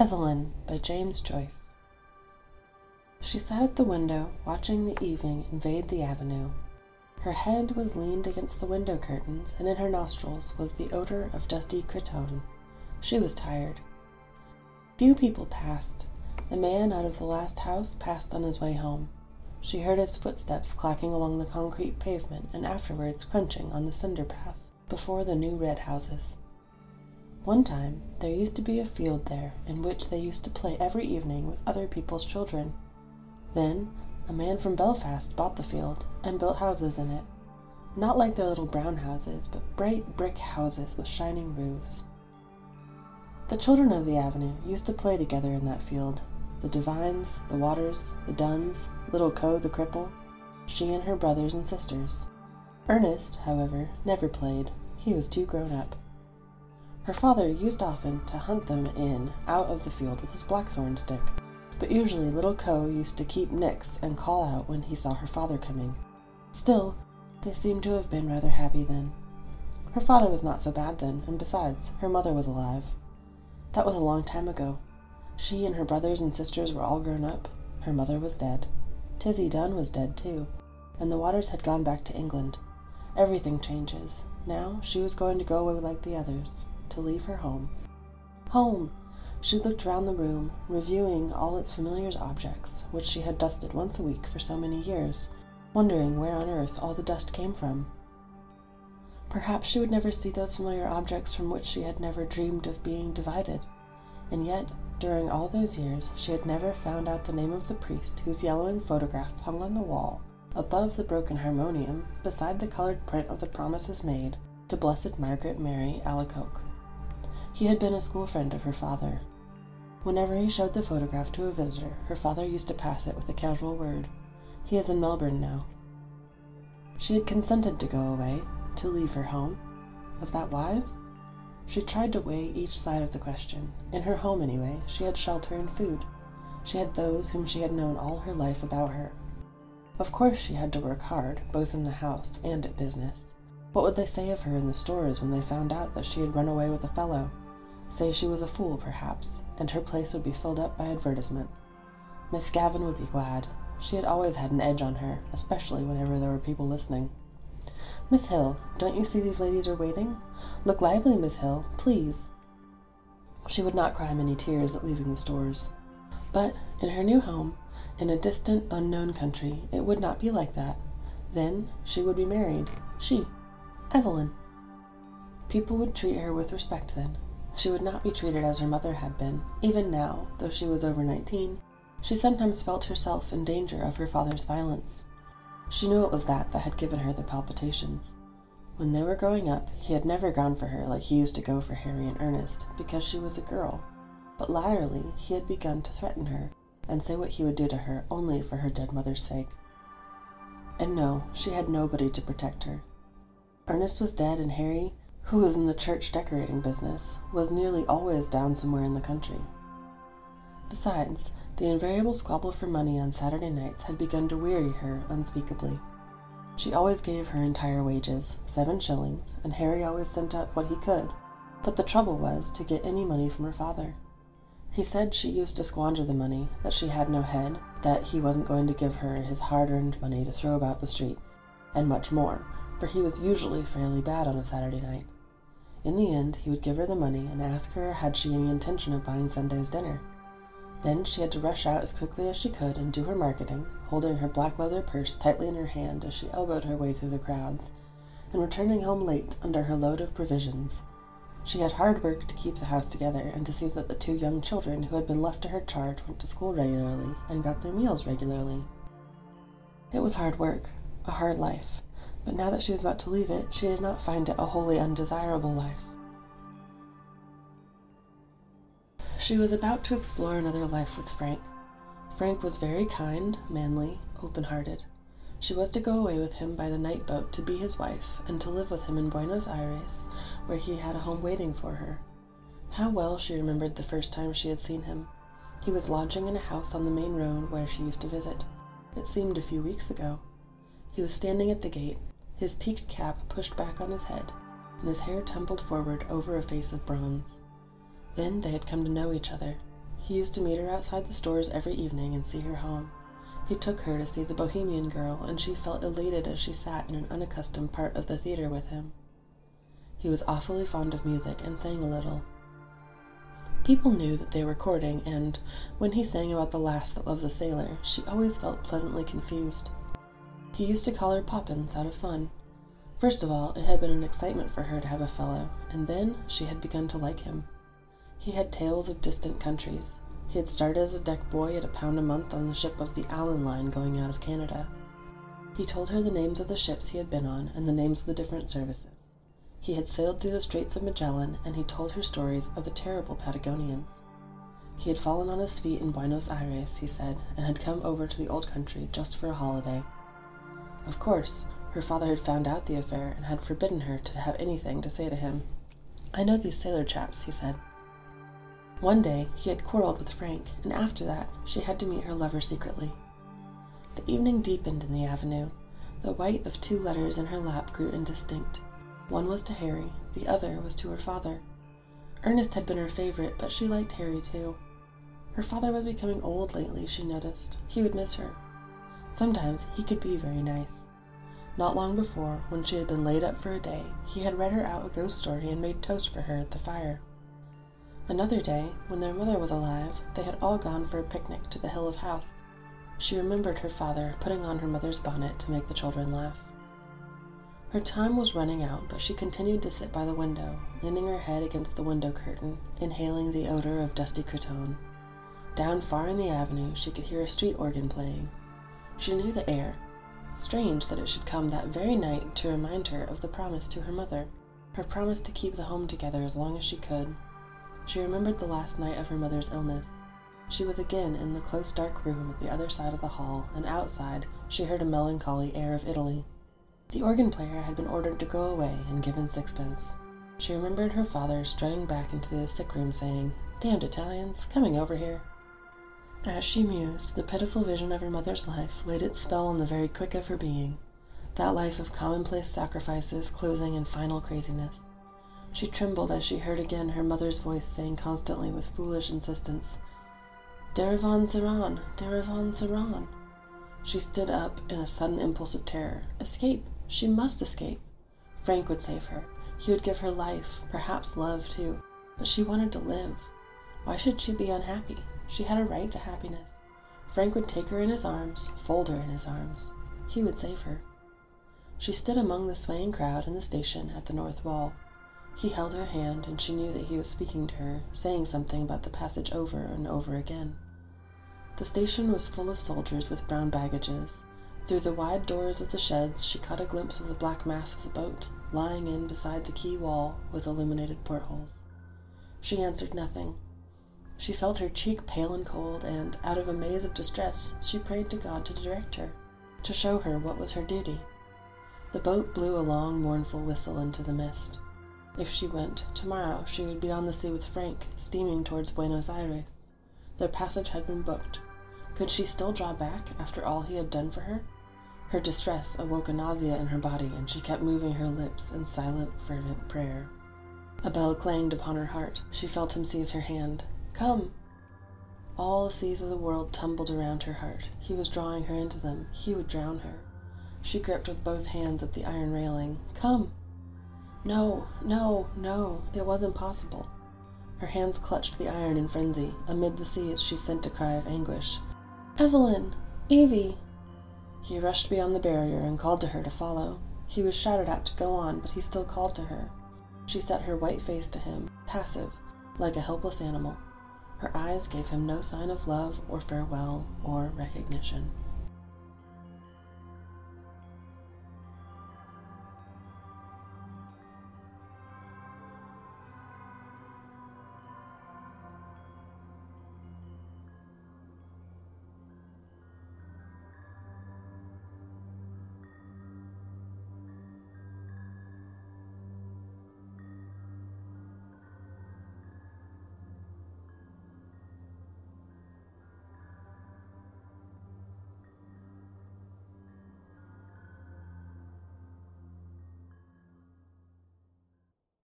Eveline by James Joyce. She sat at the window, watching the evening invade the avenue. Her head was leaned against the window curtains, and in her nostrils was the odor of dusty cretonne. She was tired. Few people passed. The man out of the last house passed on his way home. She heard his footsteps clacking along the concrete pavement and afterwards crunching on the cinder path before the new red houses. One time there used to be a field there in which they used to play every evening with other people's children. Then a man from Belfast bought the field and built houses in it. Not like their little brown houses, but bright brick houses with shining roofs. The children of the avenue used to play together in that field the Devines, the Waters, the Dunns, little Keogh the cripple, she and her brothers and sisters. Ernest, however, never played. He was too grown up. Her father used often to hunt them in out of the field with his blackthorn stick, but usually little Keogh used to keep nix and call out when he saw her father coming. Still, they seemed to have been rather happy then. Her father was not so bad then, and besides, her mother was alive. That was a long time ago. She and her brothers and sisters were all grown up. Her mother was dead. Tizzy Dunn was dead too, and the Waters had gone back to England. Everything changes. Now she was going to go away like the others, to leave her home. Home! She looked round the room, reviewing all its familiar objects, which she had dusted once a week for so many years, wondering where on earth all the dust came from. Perhaps she would never see those familiar objects from which she had never dreamed of being divided. And yet, during all those years, she had never found out the name of the priest whose yellowing photograph hung on the wall, above the broken harmonium, beside the colored print of the promises made to Blessed Margaret Mary Alacoque. He had been a school friend of her father. Whenever he showed the photograph to a visitor, her father used to pass it with a casual word. He is in Melbourne now. She had consented to go away, to leave her home. Was that wise? She tried to weigh each side of the question. In her home, anyway, she had shelter and food. She had those whom she had known all her life about her. Of course, she had to work hard, both in the house and at business. What would they say of her in the stores when they found out that she had run away with a fellow? Say she was a fool, perhaps, and her place would be filled up by advertisement. Miss Gavan would be glad. She had always had an edge on her, especially whenever there were people listening. Miss Hill, don't you see these ladies are waiting? Look lively, Miss Hill, please. She would not cry many tears at leaving the stores. But in her new home, in a distant, unknown country, it would not be like that. Then she would be married. She, Eveline. People would treat her with respect then, she would not be treated as her mother had been. Even now, though she was over nineteen, she sometimes felt herself in danger of her father's violence. She knew it was that that had given her the palpitations. When they were growing up, he had never gone for her like he used to go for Harry and Ernest, because she was a girl. But latterly, he had begun to threaten her and say what he would do to her only for her dead mother's sake. And no, she had nobody to protect her. Ernest was dead, and Harry, who was in the church decorating business, was nearly always down somewhere in the country. Besides, the invariable squabble for money on Saturday nights had begun to weary her unspeakably. She always gave her entire wages, seven shillings, and Harry always sent up what he could, but the trouble was to get any money from her father. He said she used to squander the money, that she had no head, that he wasn't going to give her his hard earned money to throw about the streets, and much more, for he was usually fairly bad on a Saturday night. In the end, he would give her the money and ask her had she any intention of buying Sunday's dinner. Then she had to rush out as quickly as she could and do her marketing, holding her black leather purse tightly in her hand as she elbowed her way through the crowds, and returning home late under her load of provisions. She had hard work to keep the house together and to see that the two young children who had been left to her charge went to school regularly and got their meals regularly. It was hard work, a hard life, but now that she was about to leave it, she did not find it a wholly undesirable life. She was about to explore another life with Frank. Frank was very kind, manly, open hearted. She was to go away with him by the night boat to be his wife and to live with him in Buenos Aires, where he had a home waiting for her. How well she remembered the first time she had seen him. He was lodging in a house on the main road where she used to visit. It seemed a few weeks ago. He was standing at the gate, his peaked cap pushed back on his head, and his hair tumbled forward over a face of bronze. Then they had come to know each other. He used to meet her outside the stores every evening and see her home. He took her to see the Bohemian Girl, and she felt elated as she sat in an unaccustomed part of the theater with him. He was awfully fond of music and sang a little. People knew that they were courting, and when he sang about the lass that loves a sailor, she always felt pleasantly confused. He used to call her Poppens out of fun. First of all, it had been an excitement for her to have a fellow, and then she had begun to like him. He had tales of distant countries. He had started as a deck boy at a pound a month on the ship of the Allan Line going out of Canada. He told her the names of the ships he had been on and the names of the different services. He had sailed through the Straits of Magellan, and he told her stories of the terrible Patagonians. He had fallen on his feet in Buenos Aires, he said, and had come over to the old country just for a holiday. Of course, her father had found out the affair and had forbidden her to have anything to say to him. I know these sailor chaps, he said. One day he had quarreled with Frank, and after that she had to meet her lover secretly. The evening deepened in the avenue. The white of two letters in her lap grew indistinct. One was to Harry, the other was to her father. Ernest had been her favorite, but she liked Harry too. Her father was becoming old lately, she noticed. He would miss her. Sometimes he could be very nice. Not long before, when she had been laid up for a day, he had read her out a ghost story and made toast for her at the fire. Another day, when their mother was alive, they had all gone for a picnic to the Hill of Howth. She remembered her father putting on her mother's bonnet to make the children laugh. Her time was running out, but she continued to sit by the window, leaning her head against the window curtain, inhaling the odor of dusty cretonne. Down far in the avenue, she could hear a street organ playing. She knew the air. Strange that it should come that very night to remind her of the promise to her mother, her promise to keep the home together as long as she could. She remembered the last night of her mother's illness. She was again in the close dark room at the other side of the hall, and outside she heard a melancholy air of Italy. The organ player had been ordered to go away and given sixpence. She remembered her father strutting back into the sick room saying, Damned Italians, coming over here. As she mused, the pitiful vision of her mother's life laid its spell on the very quick of her being, that life of commonplace sacrifices closing in final craziness. She trembled as she heard again her mother's voice saying constantly with foolish insistence, Derevaun Seraun, Derevaun Seraun. She stood up in a sudden impulse of terror. Escape! She must escape. Frank would save her. He would give her life, perhaps love too. But she wanted to live. Why should she be unhappy? She had a right to happiness. Frank would take her in his arms, fold her in his arms. He would save her. She stood among the swaying crowd in the station at the north wall. He held her hand, and she knew that he was speaking to her, saying something about the passage over and over again. The station was full of soldiers with brown baggages. Through the wide doors of the sheds, she caught a glimpse of the black mass of the boat, lying in beside the quay wall with illuminated portholes. She answered nothing. She felt her cheek pale and cold, and, out of a maze of distress, she prayed to God to direct her, to show her what was her duty. The boat blew a long, mournful whistle into the mist. If she went, tomorrow she would be on the sea with Frank, steaming towards Buenos Aires. Their passage had been booked. Could she still draw back after all he had done for her? Her distress awoke a nausea in her body, and she kept moving her lips in silent, fervent prayer. A bell clanged upon her heart. She felt him seize her hand. Come! All the seas of the world tumbled around her heart. He was drawing her into them. He would drown her. She gripped with both hands at the iron railing. Come! No, no, no, it was impossible. Her hands clutched the iron in frenzy. Amid the seas, she sent a cry of anguish. Eveline! Evvy! He rushed beyond the barrier and called to her to follow. He was shouted at to go on, but he still called to her. She set her white face to him, passive, like a helpless animal. Her eyes gave him no sign of love or farewell or recognition.